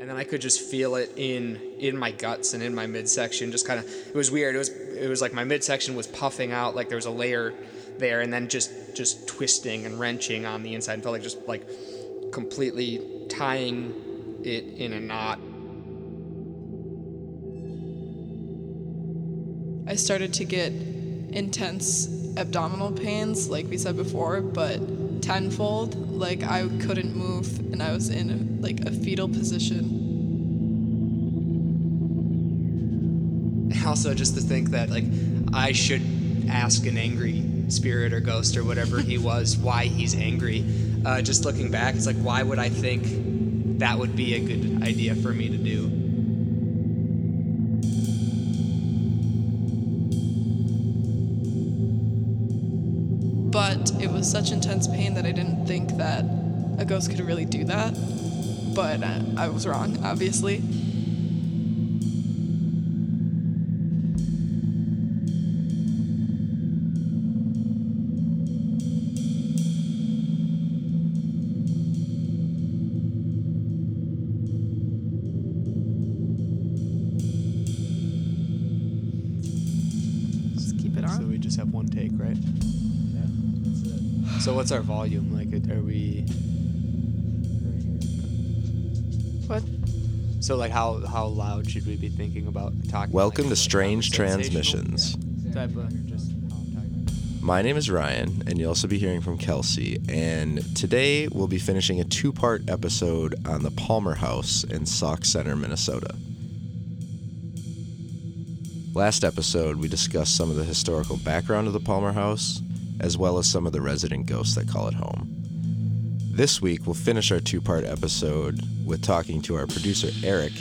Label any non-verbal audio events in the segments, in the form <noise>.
and then I could just feel it in in my guts and in my midsection. Just kind of, it was weird. It was it was like my midsection was puffing out, like there was a layer there, and then just just twisting and wrenching on the inside. and felt like just like completely tying it in a knot. I started to get intense abdominal pains, like we said before, but tenfold. Like I couldn't move, and I was in a, like a fetal position. Also, just to think that like I should ask an angry spirit or ghost or whatever he <laughs> was why he's angry. Uh, just looking back, it's like why would I think that would be a good idea for me to do? It was such intense pain that I didn't think that a ghost could really do that. But uh, I was wrong, obviously. Just keep it on. So we just have one take, right? So what's our volume? Like, are we? What? So like, how how loud should we be thinking about talking? Welcome like, to Strange conversational Transmissions. Type of just. how I'm talking about. My name is Ryan, and you'll also be hearing from Kelsey. And today we'll be finishing a two part episode on the Palmer House in Sauk Centre, Minnesota. Last episode, we discussed some of the historical background of the Palmer House, as well as some of the resident ghosts that call it home. This week, we'll finish our two part episode with talking to our producer, Eric,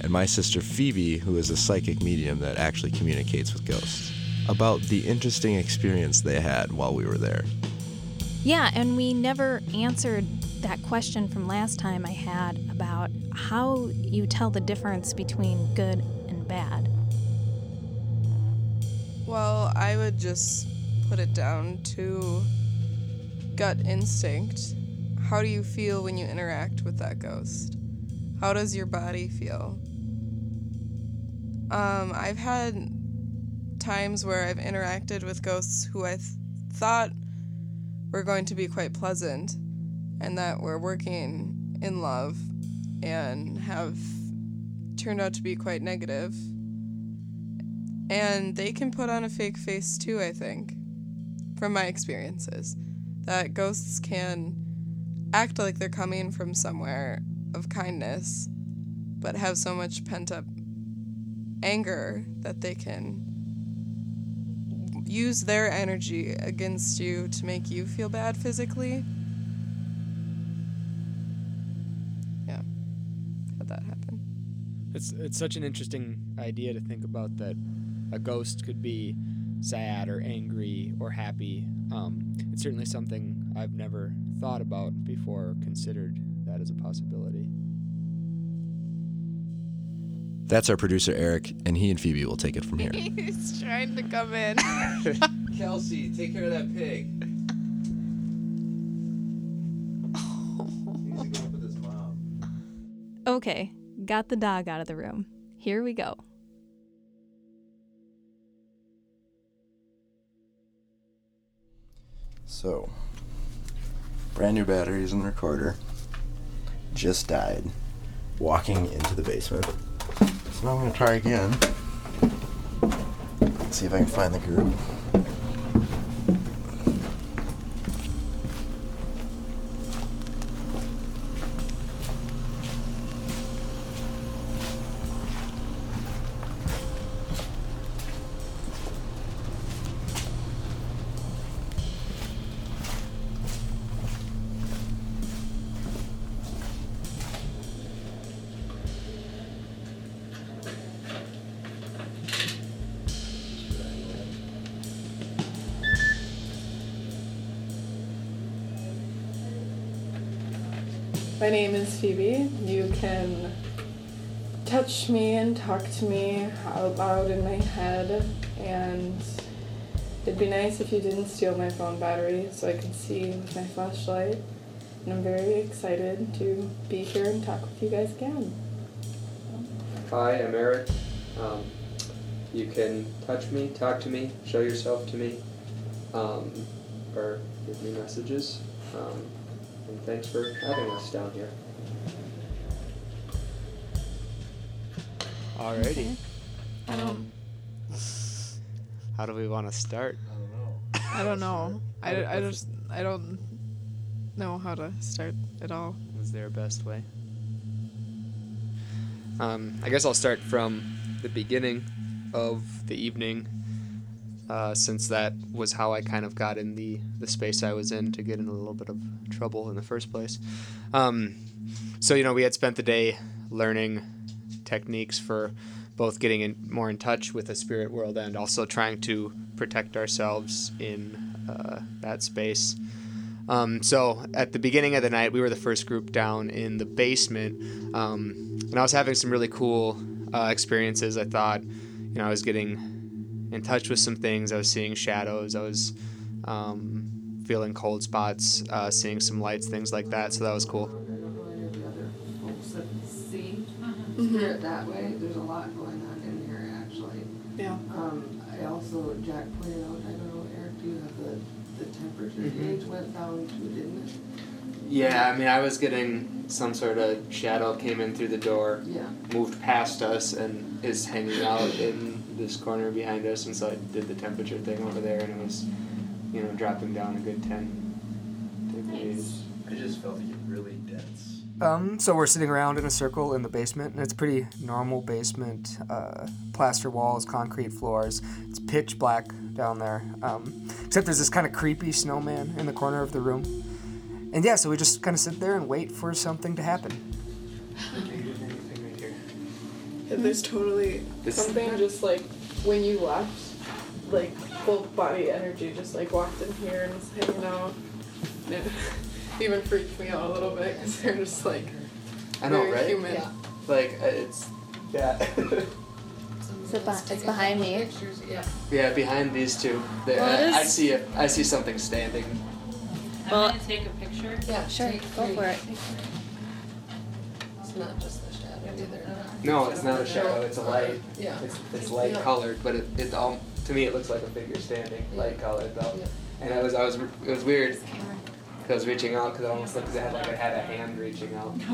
and my sister, Phoebe, who is a psychic medium that actually communicates with ghosts, about the interesting experience they had while we were there. Yeah, and we never answered that question from last time I had about how you tell the difference between good and bad. Well, I would just put it down to gut instinct. How do you feel when you interact with that ghost? How does your body feel? Um, I've had times where I've interacted with ghosts who I th- thought were going to be quite pleasant and that were working in love and have turned out to be quite negative. And they can put on a fake face too, I think, from my experiences. That ghosts can act like they're coming from somewhere of kindness, but have so much pent up anger that they can use their energy against you to make you feel bad physically. Yeah, had that happen. It's it's such an interesting idea to think about that a ghost could be sad or angry or happy. Um, it's certainly something I've never thought about before, or considered that as a possibility. That's our producer, Eric, and he and Phoebe will take it from here. <laughs> He's trying to come in. <laughs> Kelsey, take care of that pig. <laughs> Okay, got the dog out of the room. Here we go. So, brand new batteries in the recorder. Just died. Walking into the basement. So now I'm gonna try again. See if I can find the group. Loud in my head, and it'd be nice if you didn't steal my phone battery so I could see with my flashlight. And I'm very excited to be here and talk with you guys again. Hi, I'm Eric. Um, you can touch me, talk to me, show yourself to me, um, or give me messages. Um, and thanks for having us down here. Alrighty. I don't. How do we want to start? I don't know. I, don't know. <laughs> I, I just I don't know how to start at all. Is there a best way? Um, I guess I'll start from the beginning of the evening, uh, since that was how I kind of got in the, the space I was in to get in a little bit of trouble in the first place. Um, so, you know, we had spent the day learning techniques for both getting in, more in touch with the spirit world and also trying to protect ourselves in uh, that space. Um, so at the beginning of the night, we were the first group down in the basement, um, and I was having some really cool uh, experiences. I thought, you know, I was getting in touch with some things. I was seeing shadows. I was um, feeling cold spots, uh, seeing some lights, things like that. So that was cool. Spirit that way. There's a lot going on in here, actually. Yeah. Um, I also, Jack pointed out, I don't know, Eric, do you have the, the temperature Mhm. gauge went down too, didn't it? Yeah, I mean, I was getting some sort of shadow came in through the door, Yeah. moved past us, and is hanging out in this corner behind us. And so I did the temperature thing over there, and it was, you know, dropping down a good ten degrees. I just felt it really dense. Um, so we're sitting around in a circle in the basement, and it's a pretty normal basement. Uh, plaster walls, concrete floors. It's pitch black down there. Um, except there's this kind of creepy snowman in the corner of the room. And yeah, so we just kind of sit there and wait for something to happen. There's totally This- something just like when you left, like full body energy just like walked in here and was hanging out. And it even freaked me out a little bit because they're just like I know, very right? human. Yeah. Like uh, it's yeah, <laughs> So be- it's behind me. Pictures, yeah. yeah. Behind these two, there, Well, it I, I is- see a, I see something standing. I'm gonna take a picture. Yeah, Sure, take go three. for it. It's not just the shadow either. No, it's not a shadow. It's a light. Yeah. It's, it's light Yeah. colored, but it, it all to me it looks like a figure standing, Yeah. light colored though. Yeah. And I was I was it was weird. 'Cause I was reaching out because it almost looked as if it had like it had a hand reaching out. <laughs>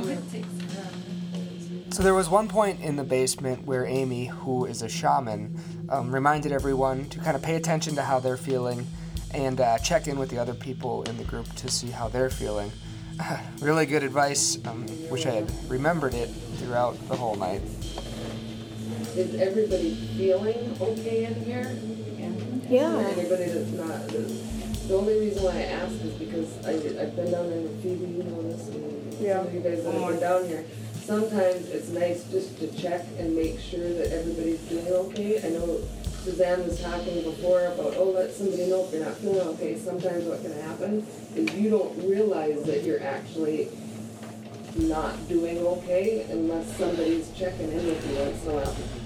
So there was one point in the basement where Amy, who is a shaman, um, reminded everyone to kind of pay attention to how they're feeling and uh, check in with the other people in the group to see how they're feeling. <laughs> really good advice. Um, wish I had remembered it throughout the whole night. Is everybody feeling okay in here? Yeah. Anybody that's not, the only reason why I ask is because I, I've been down in Phoebe, you know this, and some of you guys that have been oh. down here. Sometimes it's nice just to check and make sure that everybody's doing okay. I know Suzanne was talking before about, oh, let somebody know if you're not feeling okay. Sometimes what can happen is you don't realize that you're actually not doing okay unless somebody's checking in with you once in a while.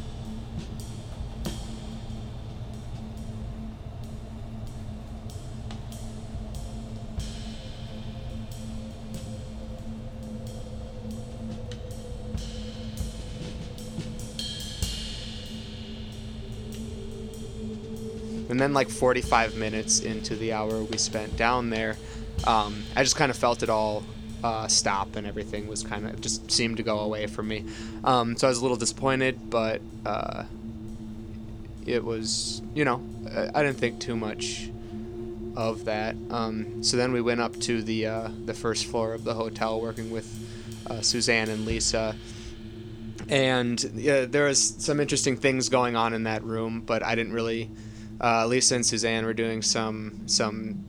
Like 45 minutes into the hour we spent down there, um, I just kind of felt it all uh, stop and everything was kind of just seemed to go away from me. Um, so I was a little disappointed, but uh, it was, you know, I, didn't think too much of that. Um, so then we went up to the uh, the first floor of the hotel, working with uh, Suzanne and Lisa and there was some interesting things going on in that room, but I didn't really. Uh, Lisa and Suzanne were doing some some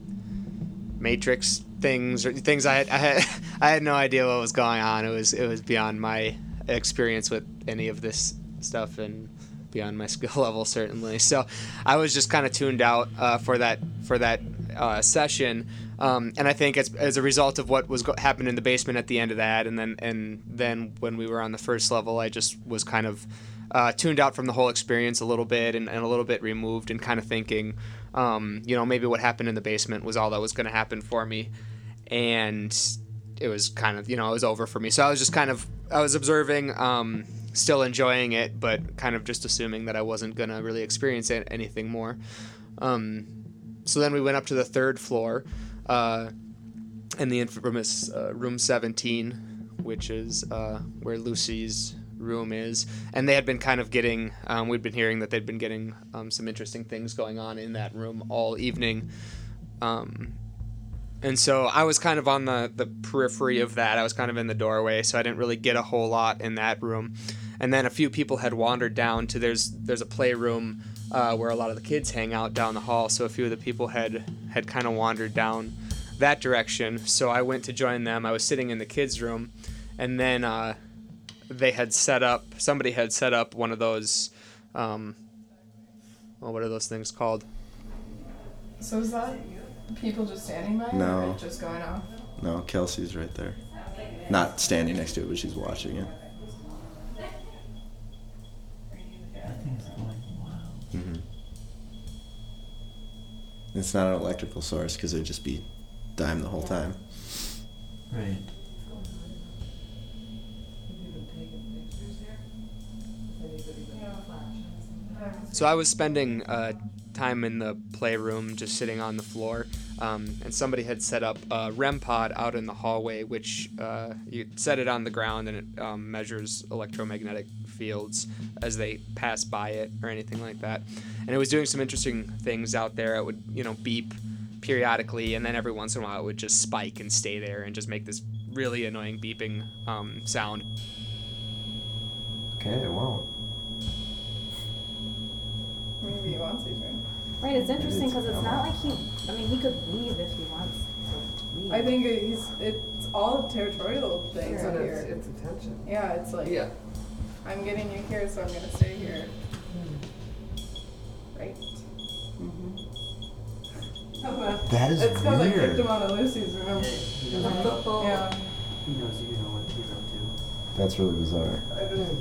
matrix things or things I had, <laughs> I had I had no idea what was going on. It was it was beyond my experience with any of this stuff and beyond my <laughs> skill level certainly. So I was just kind of tuned out uh, for that for that uh, session. Um, and I think as, as a result of what was go- happened in the basement at the end of that, and then and then when we were on the first level, I just was kind of uh, tuned out from the whole experience a little bit and, and a little bit removed, and kind of thinking, um, you know, maybe what happened in the basement was all that was going to happen for me, and it was kind of you know it was over for me. So I was just kind of I was observing, um, still enjoying it, but kind of just assuming that I wasn't gonna really experience it, anything more. Um, so then we went up to the third floor, uh, in the infamous uh, room 17, which is uh, where Lucy's room is, and they had been kind of getting. Um, we'd been hearing that they'd been getting um, some interesting things going on in that room all evening. Um, and so I was kind of on the, the periphery of that. I was kind of in the doorway, so I didn't really get a whole lot in that room. And then a few people had wandered down to there's there's a playroom uh, where a lot of the kids hang out down the hall. So a few of the people had had kind of wandered down that direction. So I went to join them. I was sitting in the kids' room, and then uh, they had set up. Somebody had set up one of those. Um, well, what are those things called? So is that people just standing by? No. Or just going off? No, Kelsey's right there. Not standing next to it, but she's watching it. Mm-hmm. It's not an electrical source because it'd just be dime the whole time. Right. So I was spending uh, time in the playroom, just sitting on the floor, um, and somebody had set up a REM pod out in the hallway, which uh, you set it on the ground and it um, measures electromagnetic fields as they pass by it or anything like that. And it was doing some interesting things out there. It would, you know, beep periodically, and then every once in a while it would just spike and stay there and just make this really annoying beeping um, sound. Okay. Maybe he wants you to. Right, it's interesting because it's not like he. I mean, he could leave if he wants to leave. I think he's it's all a territorial thing It's, out it's, here. it's attention. Yeah, it's like Yeah. I'm getting you here, so I'm gonna stay here. Hmm. Right. Mm-hmm. That is It's because I kicked weird. him out of Lucy's room. Yeah. He knows you know what he's up to. That's really bizarre. I just,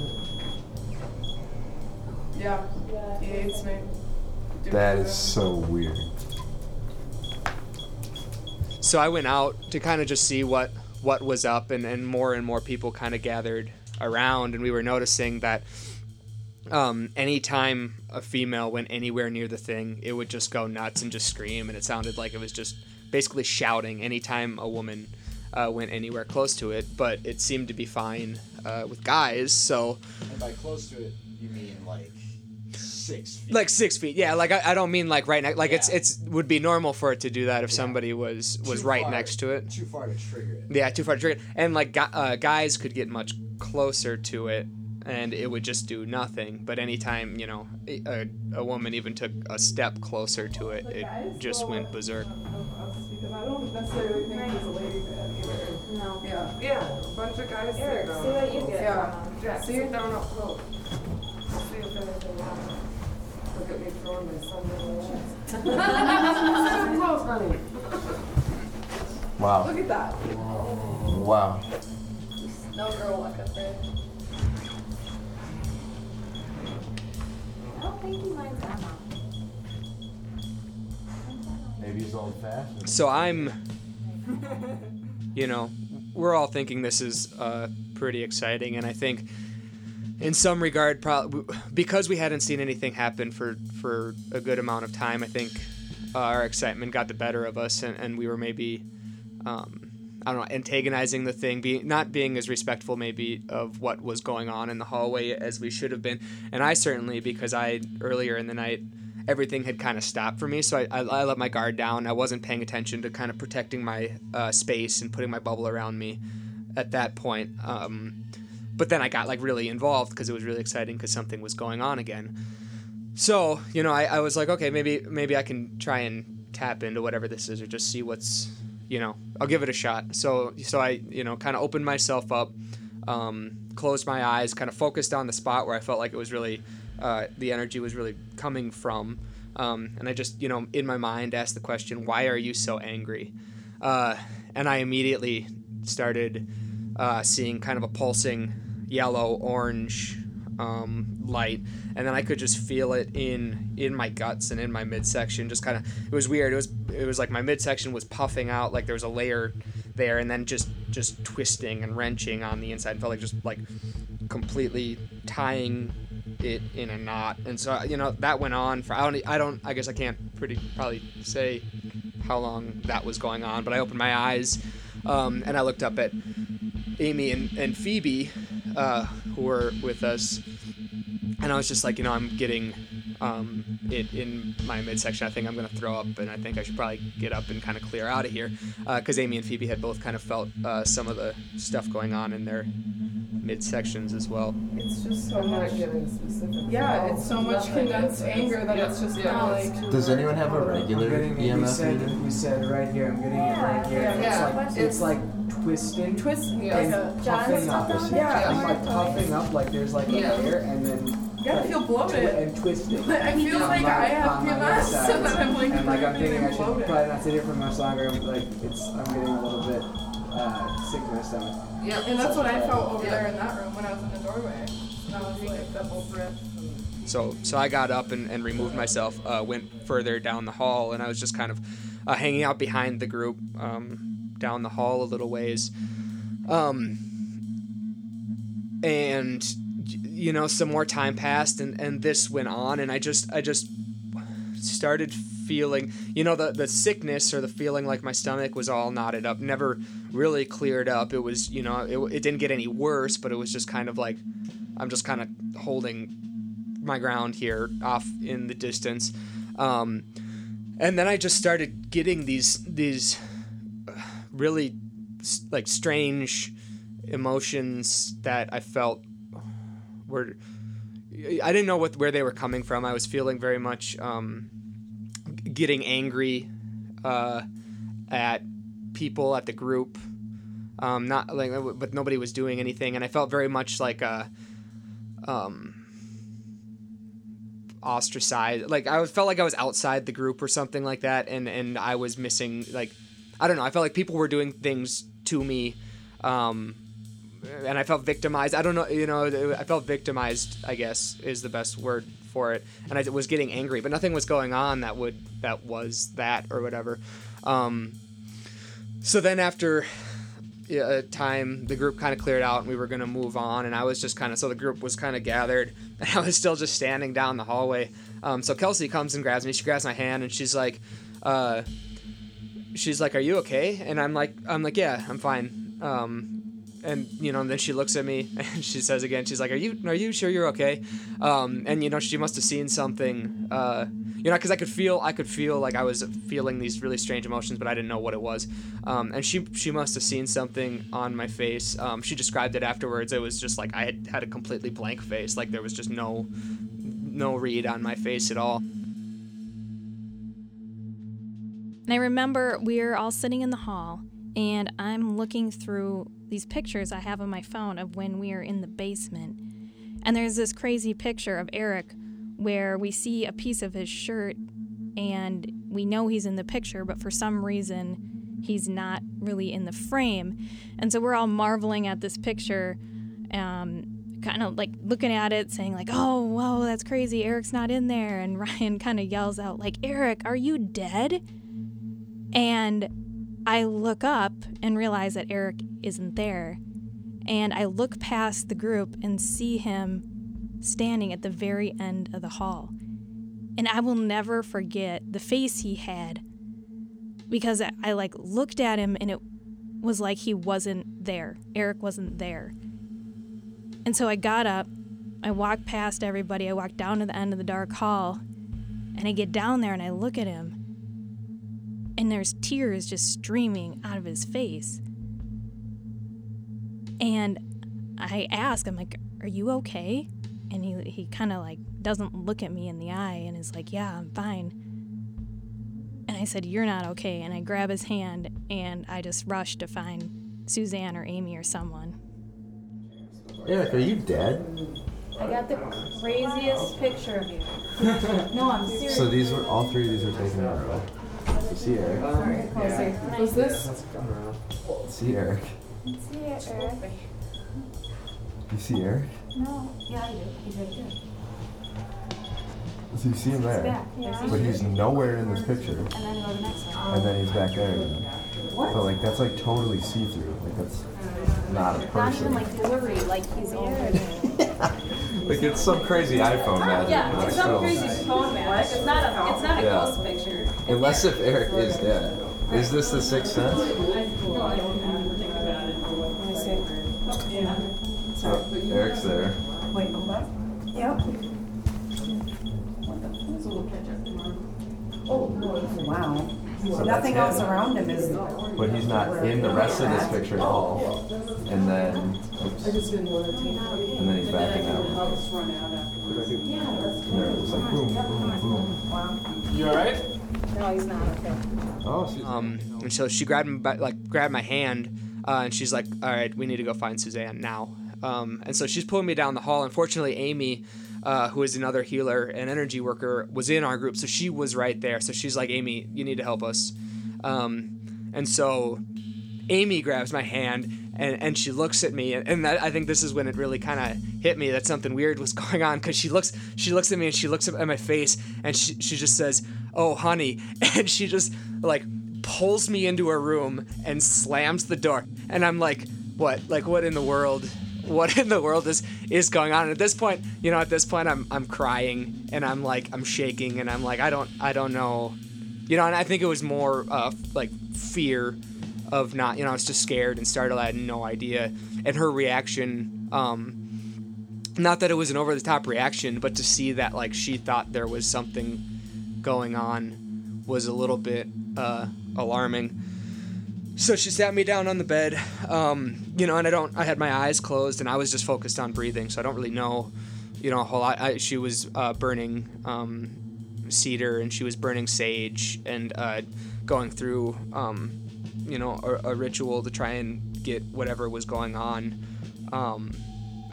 yeah. He hates me. Do That it. is so weird. so I went out to kind of just see what what was up, and, and more and more people kind of gathered around, and we were noticing that um, anytime a female went anywhere near the thing, it would just go nuts and just scream, and it sounded like it was just basically shouting anytime a woman uh, went anywhere close to it. But it seemed to be fine uh, with guys, so And by close to it, you mean like six feet. like six feet. Yeah, like I, I don't mean like right next. Like it's Yeah. it's would be normal for it to do that if somebody was was Too right far- next to it. Too far to trigger it. Yeah, too far to trigger. And like uh, guys could get much closer to it, and it would just do nothing. But anytime you know a, a woman even took a step closer to it, it just went berserk. Because I don't necessarily think he's a lady man either. No. Yeah. Yeah, a bunch of guys Eric, sit see what you get. Yeah. going. Jack, See? sit down up close. See if anything happens. Look at me throwing my son in the Sit up close, honey. Wow. Look at that. Wow. No girl walk up there. I don't think he minds that much. Maybe he's old fashioned. So I'm, you know, we're all thinking this is uh, pretty exciting, and I think, in some regard, probably because we hadn't seen anything happen for for a good amount of time, I think uh, our excitement got the better of us, and, and we were maybe, um, I don't know, antagonizing the thing, being not being as respectful maybe of what was going on in the hallway as we should have been, and I certainly because I earlier in the night everything had kind of stopped for me. So I, I, I let my guard down. I wasn't paying attention to kind of protecting my uh, space and putting my bubble around me at that point. Um, but then I got like really involved because it was really exciting because something was going on again. So you know, I, I was like, okay, maybe maybe I can try and tap into whatever this is or just see what's you know I'll give it a shot. So so I you know kind of opened myself up, um, closed my eyes, kind of focused on the spot where I felt like it was really uh, the energy was really coming from. Um, and I just, you know, in my mind asked the question, why are you so angry? Uh, and I immediately started uh, seeing kind of a pulsing yellow orange um, light, and then I could just feel it in in my guts and in my midsection. Just kind of, it was weird. It was it was like my midsection was puffing out, like there was a layer there, and then just just twisting and wrenching on the inside. It felt like just like completely tying it in a knot. And so you know that went on for I don't I don't I guess I can't pretty probably say how long that was going on, but I opened my eyes um, and I looked up at Amy and, and Phoebe uh, who were with us, and I was just like, you know, I'm getting um, it in my midsection. I think I'm gonna throw up, and I think I should probably get up and kind of clear out of here, because uh, Amy and Phoebe had both kind of felt uh, some of the stuff going on in their midsections as well. It's just so I'm much. giving specifics. Yeah, No, it's so much condensed It's- anger that yeah, it's just yeah, kinda it's like- too Does much. anyone have a regular I'm. We said, we said right here. I'm getting it right here. Yeah, it's yeah. like It's- it's like twisting. Twist Yeah. and like a puffing up. Yeah, it's like puffing up like there's like Yeah. a layer and then You gotta feel twi- bloated. and twisting. I feel like my- I have on my PMS, insides. <laughs> and then I'm like and like I'm thinking I should bloated. probably not sit here for much longer. I'm like it's I'm getting a little bit uh, sick to my stomach. Yeah. And that's what I felt over Yeah. there in that room when I was in the doorway. And I was like, double breath. So so I got up and, and removed myself, uh, went further down the hall, and I was just kind of uh, hanging out behind the group um, down the hall a little ways. Um, and you know some more time passed and, and this went on and I just I just started feeling you know the the sickness or the feeling like my stomach was all knotted up never really cleared up. It was you know it, it didn't get any worse but it was just kind of like I'm just kind of holding my ground here off in the distance. Um, and then I just started getting these these uh, really like strange emotions that I felt were I didn't know what where they were coming from. I was feeling very much um, getting angry uh, at people at the group. Um, not like, but nobody was doing anything, and I felt very much like a um, ostracized. Like I felt like I was outside the group or something like that, and and I was missing like I don't know. I felt like people were doing things to me. Um, and I felt victimized. I don't know, you know, I felt victimized. I guess is the best word for it. And I was getting angry, but nothing was going on that would that was that or whatever. Um, so then after a time, the group kind of cleared out, and we were gonna move on. And I was just kind of so the group was kind of gathered, <laughs> and I was still just standing down the hallway. Um, so Kelsey comes and grabs me. She grabs my hand, and she's like, uh, she's like, "Are you okay?" And I'm like, "I'm like, yeah, I'm fine." Um, and you know, and then she looks at me <laughs> and she says again, she's like, "Are you are you sure you're okay?" Um, and you know, she must have seen something. Uh, you know, because I could feel I could feel like I was feeling these really strange emotions, but I didn't know what it was. Um, and she she must have seen something on my face. Um, she described it afterwards. It was just like I had had a completely blank face, like there was just no no read on my face at all. And I remember we were all sitting in the hall, and I'm looking through these pictures I have on my phone of when we are in the basement. And there's this crazy picture of Eric where we see a piece of his shirt, and we know he's in the picture, but for some reason, he's not really in the frame. And so we're all marveling at this picture. Um, kind of like looking at it saying like oh whoa that's crazy eric's not in there and <laughs> ryan kind of yells out like eric are you dead and I look up and realize that Eric isn't there. And I look past the group and see him standing at the very end of the hall. And I will never forget the face he had because I, I like looked at him and it was like he wasn't there. Eric wasn't there. And so I got up, I walked past everybody, I walked down to the end of the dark hall, and I get down there and I look at him and there's tears just streaming out of his face. And I ask, I'm like, "Are you okay?" And he he kind of like doesn't look at me in the eye and is like, "Yeah, I'm fine." And I said, "You're not okay." And I grab his hand and I just rush to find Suzanne or Amy or someone. Eric, are you dead? I got the craziest picture of you. <laughs> no, I'm serious. So these were all three of these were taken in a row. You see Eric. Sorry, closer. Was this? See Eric. See Eric? You see Eric. No. Yeah, I do. He's right there. So you see him there, Back. Yeah. but he's nowhere in this picture, And then go to the next one. and then he's back there again. But like that's like totally see through. Like that's not a Not even person. like blurry, like he's over. Like it's some crazy iPhone magic. Yeah, but it's still. some crazy phone magic. It's not a, it's not a Yeah. ghost picture. Unless if Eric is dead. Is this the sixth sense? So Eric's there. Wait, hold on. Yep. What the fuck? Oh, wow. So Nothing that's else him. around him is. But he's not in the rest of this picture at all. And then, oops, I just didn't want to and then he's backing out. I'll just run out after. And there it's like boom, boom, boom. You alright? No, he's not. Okay. Oh, she's Um, and so she grabbed me, by, like grabbed my hand, uh, and she's like, "All right, we need to go find Suzanne now." Um, and so she's pulling me down the hall. Unfortunately, Amy, uh, who is another healer and energy worker, was in our group, so she was right there. So she's like, "Amy, you need to help us." Um, and so Amy grabs my hand and, and she looks at me and, that, I think this is when it really kind of hit me that something weird was <laughs> going on because she looks she looks at me and she looks at my face and she, she just says oh honey <laughs> and she just like pulls me into a room and slams the door and I'm like what like what in the world <laughs> what in the world is is going on? And at this point you know at this point I'm I'm crying and I'm like I'm shaking and I'm like I don't I don't know you know, and I think it was more uh, like fear of not, you know, I was just scared and startled. I had no idea. And her reaction, um, not that it was an over the top reaction, but to see that like she thought there was something going on was a little bit uh, alarming. So she sat me down on the bed, um, you know, and I don't, I had my eyes closed and I was just focused on breathing, so I don't really know, you know, a whole lot. I, she was uh, burning um, cedar and she was burning sage and uh, going through, um, you know, a, a ritual to try and get whatever was going on um,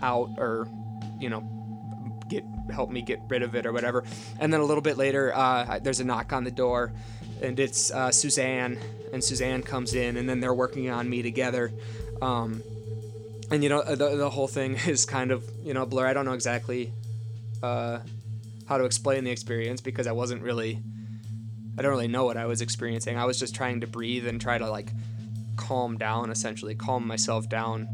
out or, you know, get help me get rid of it or whatever. And then a little bit later, uh, there's a knock on the door, and it's uh, Suzanne. And Suzanne comes in, and then they're working on me together. Um, and you know, the, the whole thing <laughs> is kind of you know blur. I don't know exactly uh, how to explain the experience because I wasn't really. I don't really know what I was experiencing. I was just trying to breathe and try to like calm down, essentially calm myself down.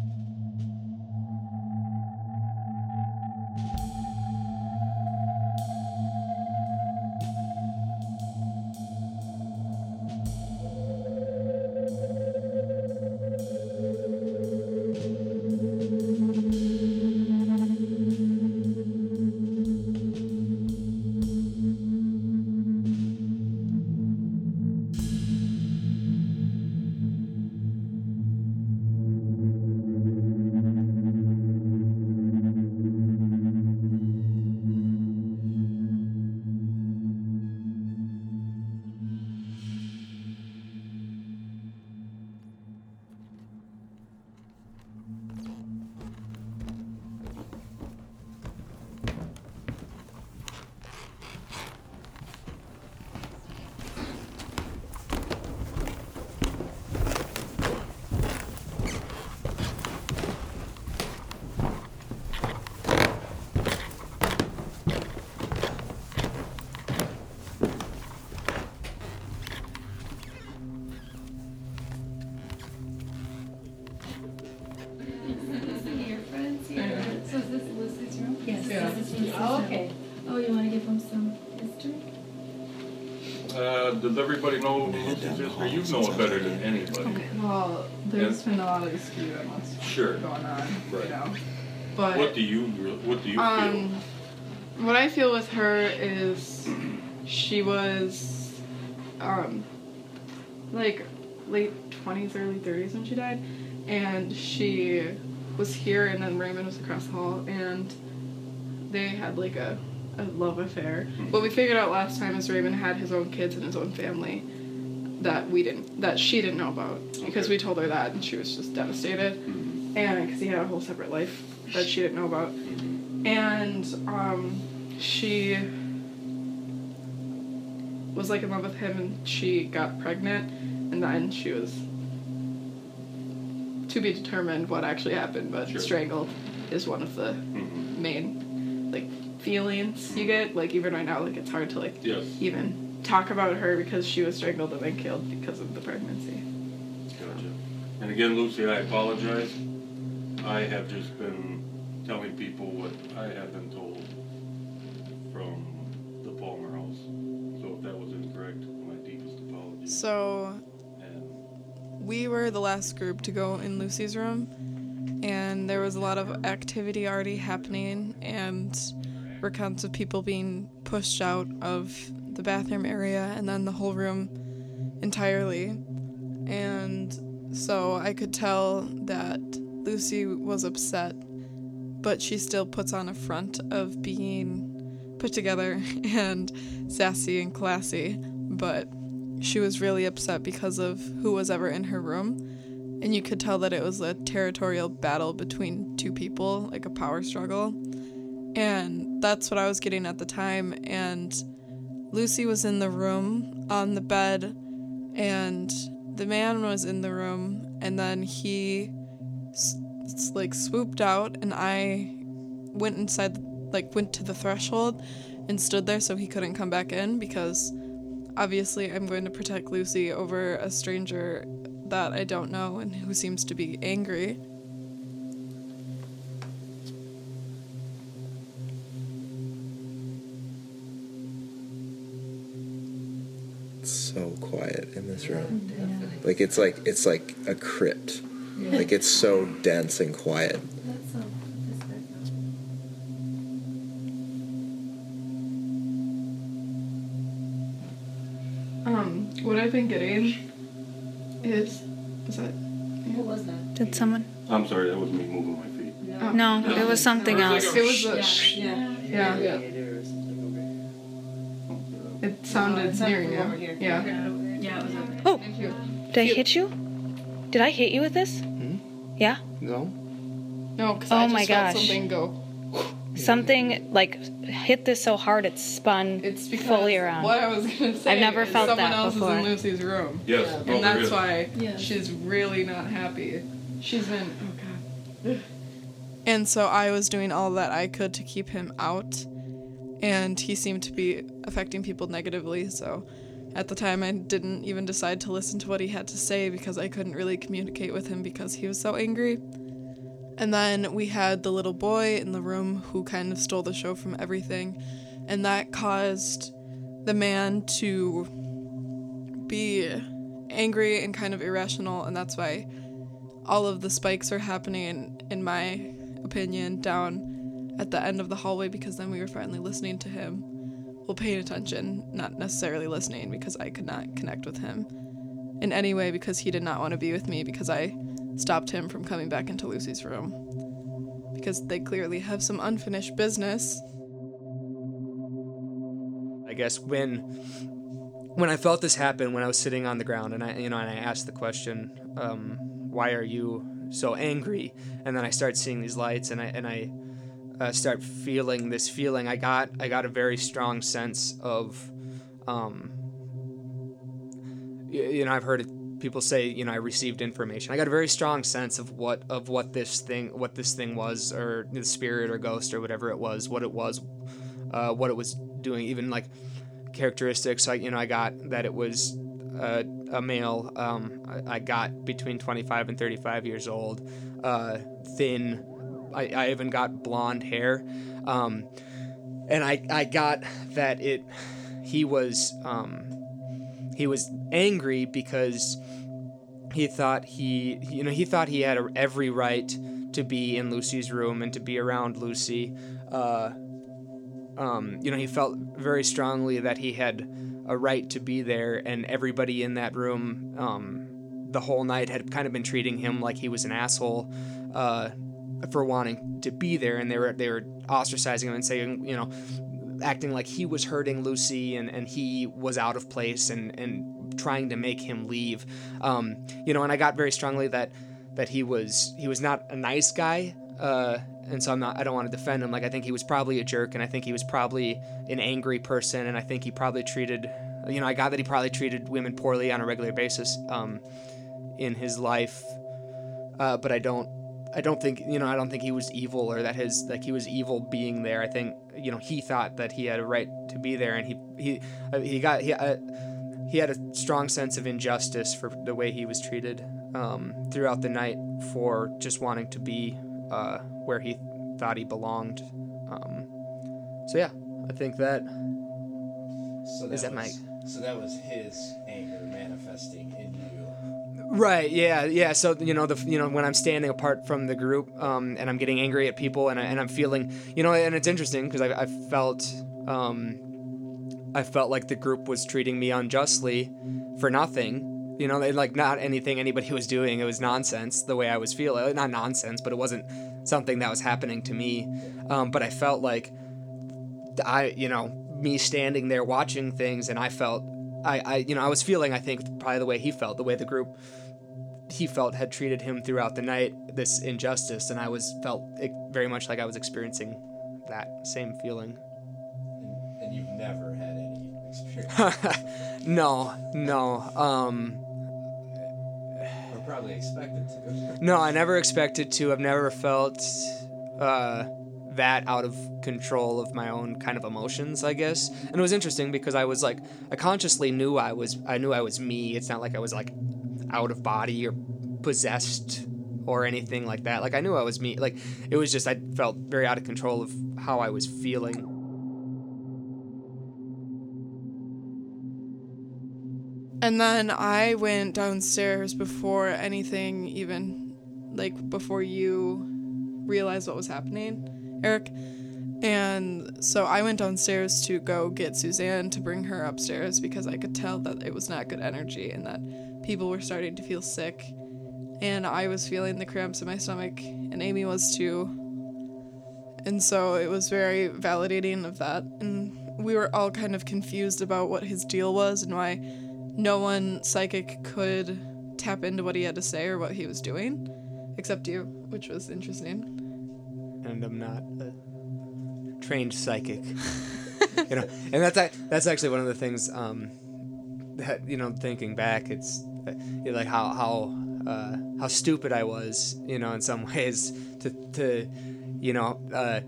You know it better than anybody. Well, there's been a lot of what's Sure. going on, Right. you know. But What do you, what do you feel? um, what I feel with her is she was um, like late 20s, early 30s when she died, and she was here, and then Raymond was across the hall, and they had like a, a love affair. What we figured out last time is Raymond had his own kids and his own family that we didn't, that she didn't know about because we told her that, and she was just devastated, mm-hmm. and because he had a whole separate life that she didn't know about, mm-hmm. and um, she was like in love with him, and she got pregnant, and then she was to be determined what actually happened, but Sure. strangled is one of the mm-hmm. main like feelings you get. Like even right now, like it's hard to like Yes. even talk about her because she was strangled and then killed because of the pregnancy. Gotcha. And again, Lucy, I apologize. I have just been telling people what I have been told from the Palmer House. So if that was incorrect, my deepest apologies. So, we were the last group to go in Lucy's room, and there was a lot of activity already happening, and recounts of people being pushed out of the bathroom area and then the whole room entirely. And so I could tell that Lucy was upset, but she still puts on a front of being put together <laughs> and sassy and classy. But she was really upset because of who was ever in her room. And you could tell that it was a territorial battle between two people, like a power struggle. And that's what I was getting at the time. And Lucy was in the room on the bed, and the man was in the room, and then he like swooped out, and I went inside, like went to the threshold and stood there so he couldn't come back in because obviously I'm going to protect Lucy over a stranger that I don't know and who seems to be angry. So quiet in this room. Like it's like it's like a crypt. Like it's so dense and quiet. Um, what I've been getting is is that What was that? Did someone? I'm sorry, that was me moving my feet. Oh. No, it was something It was else. like a- It was a Yeah. yeah. Yeah. It sounded sounded near you. over here. Yeah. Yeah, it was over Oh, did I hit you? Did I hit you with this? Hmm? Yeah. No. No, because Oh I just my felt gosh. something go. Something like hit this so hard it spun It's because fully around. what I was gonna say. I've never is felt someone that else before. is in Lucy's room. Yes, Yeah. oh, and there that's is. why Yeah. she's really not happy. She's in. Oh god. And so I was doing all that I could to keep him out, and he seemed to be affecting people negatively. So at the time, I didn't even decide to listen to what he had to say because I couldn't really communicate with him because he was so angry. And then we had the little boy in the room who kind of stole the show from everything, and that caused the man to be angry and kind of irrational, and that's why all of the spikes are happening, in my opinion, down at the end of the hallway because then we were finally listening to him. Well, paying attention, not necessarily listening because I could not connect with him in any way because he did not want to be with me because I stopped him from coming back into Lucy's room. Because they clearly have some unfinished business. I guess when when I felt this happen, when I was sitting on the ground, and I you know, and I asked the question, um, "Why are you so angry?" And then I start seeing these lights, and I and I uh, start feeling this feeling. I got I got a very strong sense of, um, you, you know, I've heard people say, you know, I received information. I got a very strong sense of what of what this thing what this thing was, or the spirit or ghost or whatever it was, what it was, uh, what it was doing. Even like characteristics, I you know, I got that it was uh, a male. Um, I, I got between 25 and 35 years old, uh, thin. I, I even got blonde hair, um, and I I got that it he was um, he was angry because he thought he you know he thought he had a, every right to be in Lucy's room and to be around Lucy. Uh, um, you know he felt very strongly that he had a right to be there, and everybody in that room um, the whole night had kind of been treating him like he was an asshole. Uh, for wanting to be there, and they were they were ostracizing him and saying, you know, acting like he was hurting Lucy and, and he was out of place and, and trying to make him leave. Um, you know, and I got very strongly that that he was he was not a nice guy. Uh, and so I'm not I don't want to defend him. Like I think he was probably a jerk and I think he was probably an angry person and I think he probably treated you know, I got that he probably treated women poorly on a regular basis um, in his life. Uh, but I don't I don't think you know I don't think he was evil or that his like he was evil being there. I think you know he thought that he had a right to be there, and he he uh, he got he uh, he had a strong sense of injustice for the way he was treated um, throughout the night for just wanting to be uh, where he thought he belonged. Um, so yeah, I think that So Is that was, So that was his anger manifesting in you. Right. Yeah. Yeah. So you know the you know when I'm standing apart from the group um, and I'm getting angry at people and I, and I'm feeling you know and it's interesting because I, I felt um, I felt like the group was treating me unjustly for nothing. You know, like not anything anybody was doing. It was nonsense the way I was feeling. Not nonsense, but it wasn't something that was happening to me. Um, but I felt like I you know me standing there watching things and I felt I, I you know I was feeling I think probably the way he felt the way the group he felt had treated him throughout the night this injustice and I was felt it very much like I was experiencing that same feeling And, and you've never had any experience. <laughs> no no um or probably expected to. no I never expected to I've never felt uh that out of control of my own kind of emotions I guess and it was interesting because I was like I consciously knew I was I knew I was me it's not like I was like out of body or possessed or anything like that. Like I knew I was me. Like it was just I felt very out of control of how I was feeling. And then I went downstairs before anything even like before you realized what was happening, Eric. And so I went downstairs to go get Suzanne to bring her upstairs because I could tell that it was not good energy and that people were starting to feel sick. And I was feeling the cramps in my stomach, and Amy was too. And so it was very validating of that. And we were all kind of confused about what his deal was and why no one psychic could tap into what he had to say or what he was doing, except you, which was interesting. And I'm not a trained psychic, <laughs> you know. And that's that's actually one of the things um, that you know, thinking back, it's you know, like how how uh, how stupid I was, you know, in some <laughs> ways to to you know uh,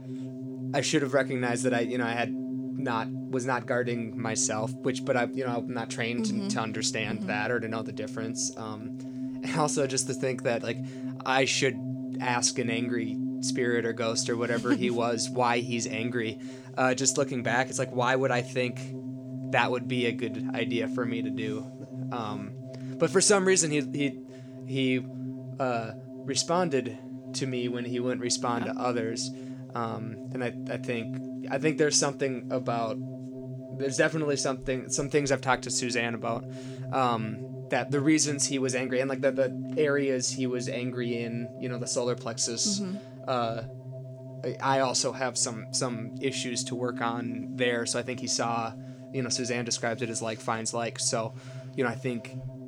I should have recognized that I you know I had not was not guarding myself, which but I you know I'm not trained to, to understand that or to know the difference. Um, and also just to think that like I should ask an angry spirit or ghost or whatever he <laughs> was why he's angry. Uh, just looking back, it's like why would I think that would be a good idea for me to do? Um, but for some reason he he he uh, responded to me when he wouldn't respond to others, um, and I, I think I think there's something about there's definitely something some things I've talked to Suzanne about um, that the reasons he was angry and like the, the areas he was angry in you know the solar plexus uh, I- I also have some some issues to work on there. So I think he saw you know Suzanne described it as like finds like. So you know I think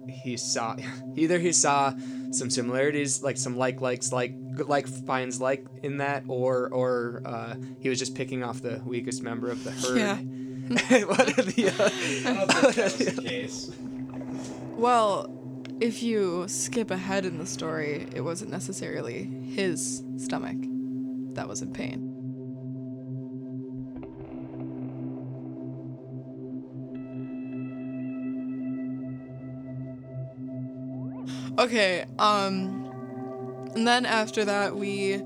he saw <laughs> either he saw some similarities like some like likes like like finds like in that or or uh, he was just picking off the weakest member of the herd Yeah. <laughs> what are the, <laughs> uh, I don't think that was the case. Well, if you skip ahead in the story, it wasn't necessarily his stomach that was in pain. Okay, um and then after that we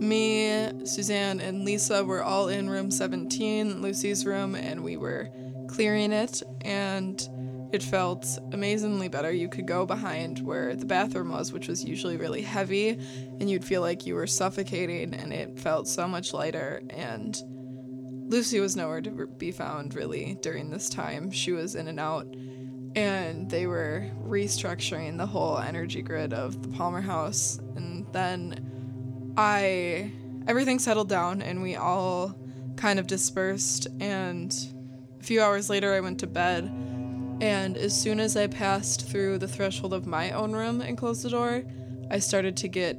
me, Suzanne, and Lisa were all in room 17, Lucy's room, and we were clearing it, and it felt amazingly better. You could go behind where the bathroom was, which was usually really heavy, and you'd feel like you were suffocating, and it felt so much lighter. And Lucy was nowhere to be found really during this time. She was in and out, and they were restructuring the whole energy grid of the Palmer house. And then I everything settled down and we all kind of dispersed and a few hours later I went to bed and as soon as I passed through the threshold of my own room and closed the door, I started to get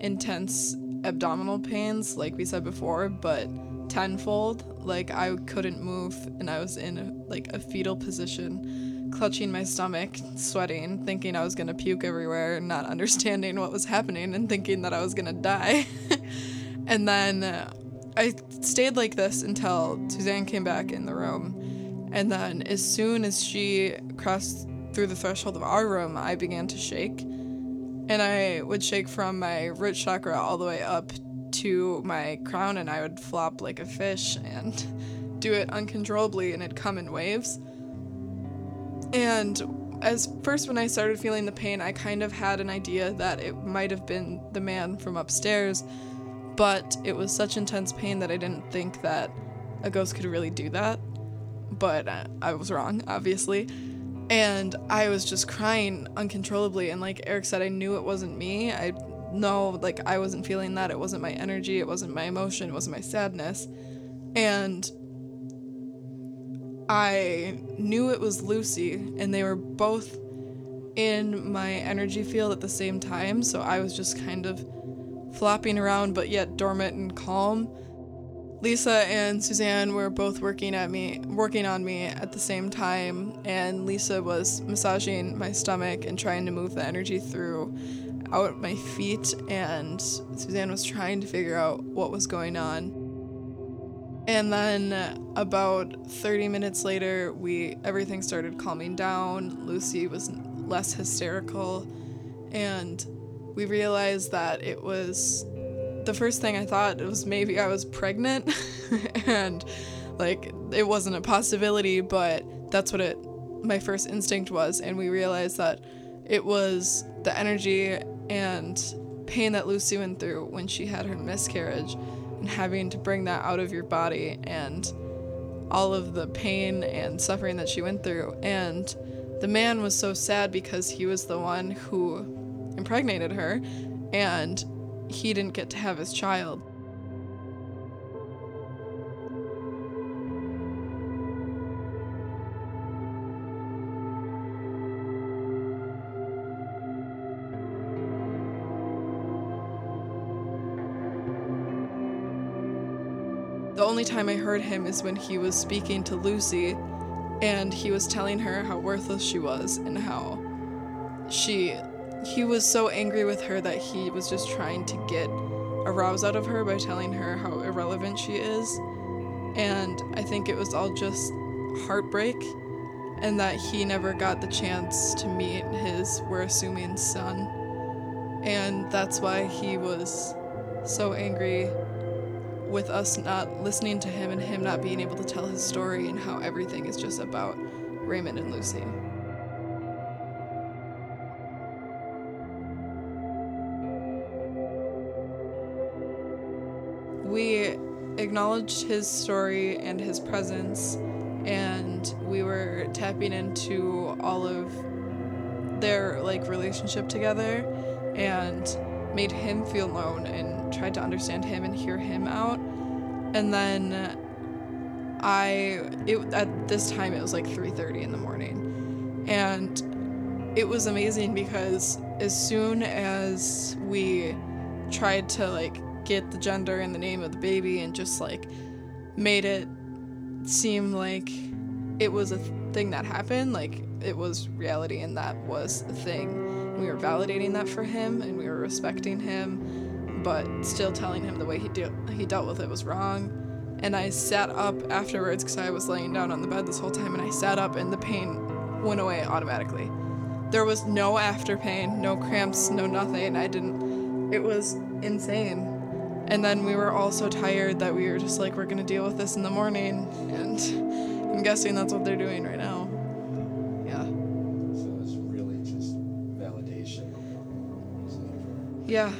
intense abdominal pains like we said before, but tenfold. Like I couldn't move and I was in like a fetal position, clutching my stomach, sweating, thinking I was to puke everywhere, not <laughs> understanding what was happening and thinking that I was to die. <laughs> and then uh, I stayed like this until Suzanne came back in the room And then as soon as she crossed through the threshold of our room, I began to shake. And I would shake from my root chakra all the way up to my crown, and I would flop like a fish and <laughs> do it uncontrollably, and it'd come in waves. And as first, when I started feeling the pain, I kind of had an idea that it might have been the man from upstairs, but it was such intense pain that I didn't think that a ghost could really do that. But I was wrong, obviously. And I was just crying uncontrollably. And like Eric said, I knew it wasn't me. I know, like, I wasn't feeling that. It wasn't my energy. It wasn't my emotion. It wasn't my sadness. And I knew it was Lucy, and they were both in my energy field at the same time. So I was just kind of flopping around, but yet dormant and calm. Lisa and Suzanne were both working at me, working on me at the same time, and Lisa was massaging my stomach and trying to move the energy through out my feet, and Suzanne was trying to figure out what was going on. And then about 30 minutes later, we everything started calming down. Lucy was less hysterical, and we realized that it was the first thing I thought was maybe I was pregnant. <laughs> And like it wasn't a possibility, but that's what it my first instinct was. And we realized that it was the energy and pain that Lucy went through when she had her miscarriage and having to bring that out of your body and all of the pain and suffering that she went through and the man was so sad because he was the one who impregnated her and he didn't get to have his child. Only time I heard him is when he was speaking to Lucy and he was telling her how worthless she was and how she he was so angry with her that he was just trying to get a rouse out of her by telling her how irrelevant she is. And I think it was all just heartbreak and that he never got the chance to meet his, we're assuming, son. And that's why he was so angry with us not listening to him and him not being able to tell his story and how everything is just about Raymond and Lucy. we acknowledged his story and his presence, and we were tapping into all of their like relationship together and made him feel known and tried to understand him and hear him out. And then I it at this time it was like 3:30 in the morning. And it was amazing because as soon as we tried to like get the gender and the name of the baby and just like made it seem like it was a thing that happened like it was reality and that was the thing we were validating that for him and we were respecting him but still telling him the way he, de- he dealt with it was wrong and i sat up afterwards because i was laying down on the bed this whole time and i sat up and the pain went away automatically there was no after pain no cramps no nothing i didn't it was insane and then we were all so tired that we were just like, we're gonna deal with this in the morning. And I'm guessing that's what they're doing right now. Yeah. So it's really just validation. Yeah.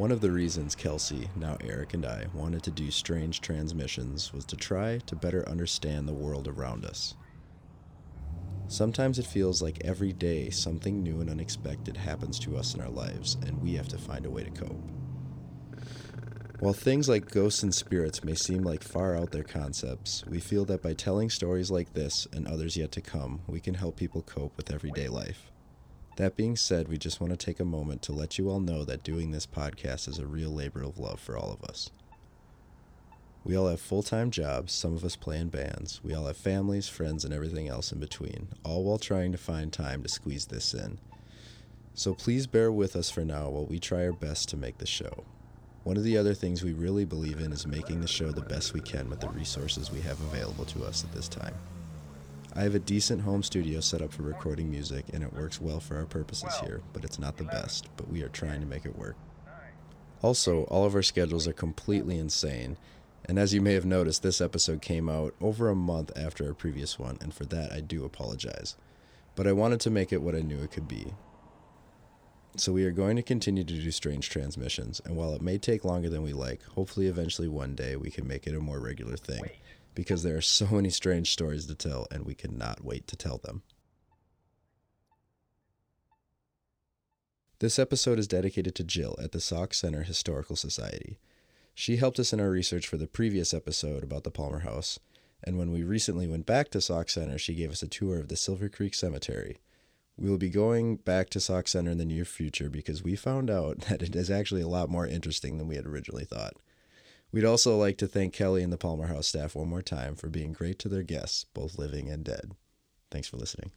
One of the reasons Kelsey, now Eric, and I wanted to do strange transmissions was to try to better understand the world around us. Sometimes it feels like every day something new and unexpected happens to us in our lives, and we have to find a way to cope. While things like ghosts and spirits may seem like far out there concepts, we feel that by telling stories like this and others yet to come, we can help people cope with everyday life. That being said, we just want to take a moment to let you all know that doing this podcast is a real labor of love for all of us. We all have full time jobs, some of us play in bands, we all have families, friends, and everything else in between, all while trying to find time to squeeze this in. So please bear with us for now while we try our best to make the show. One of the other things we really believe in is making the show the best we can with the resources we have available to us at this time. I have a decent home studio set up for recording music, and it works well for our purposes here, but it's not the best, but we are trying to make it work. Also, all of our schedules are completely insane, and as you may have noticed, this episode came out over a month after our previous one, and for that I do apologize. But I wanted to make it what I knew it could be. So we are going to continue to do strange transmissions, and while it may take longer than we like, hopefully eventually one day we can make it a more regular thing because there are so many strange stories to tell, and we cannot wait to tell them. This episode is dedicated to Jill at the Sauk Centre Historical Society. She helped us in our research for the previous episode about the Palmer House, and when we recently went back to Sauk Centre, she gave us a tour of the Silver Creek Cemetery. We will be going back to Sauk Centre in the near future because we found out <laughs> that it is actually a lot more interesting than we had originally thought. We'd also like to thank Kelly and the Palmer House staff one more time for being great to their guests, both living and dead. Thanks for listening.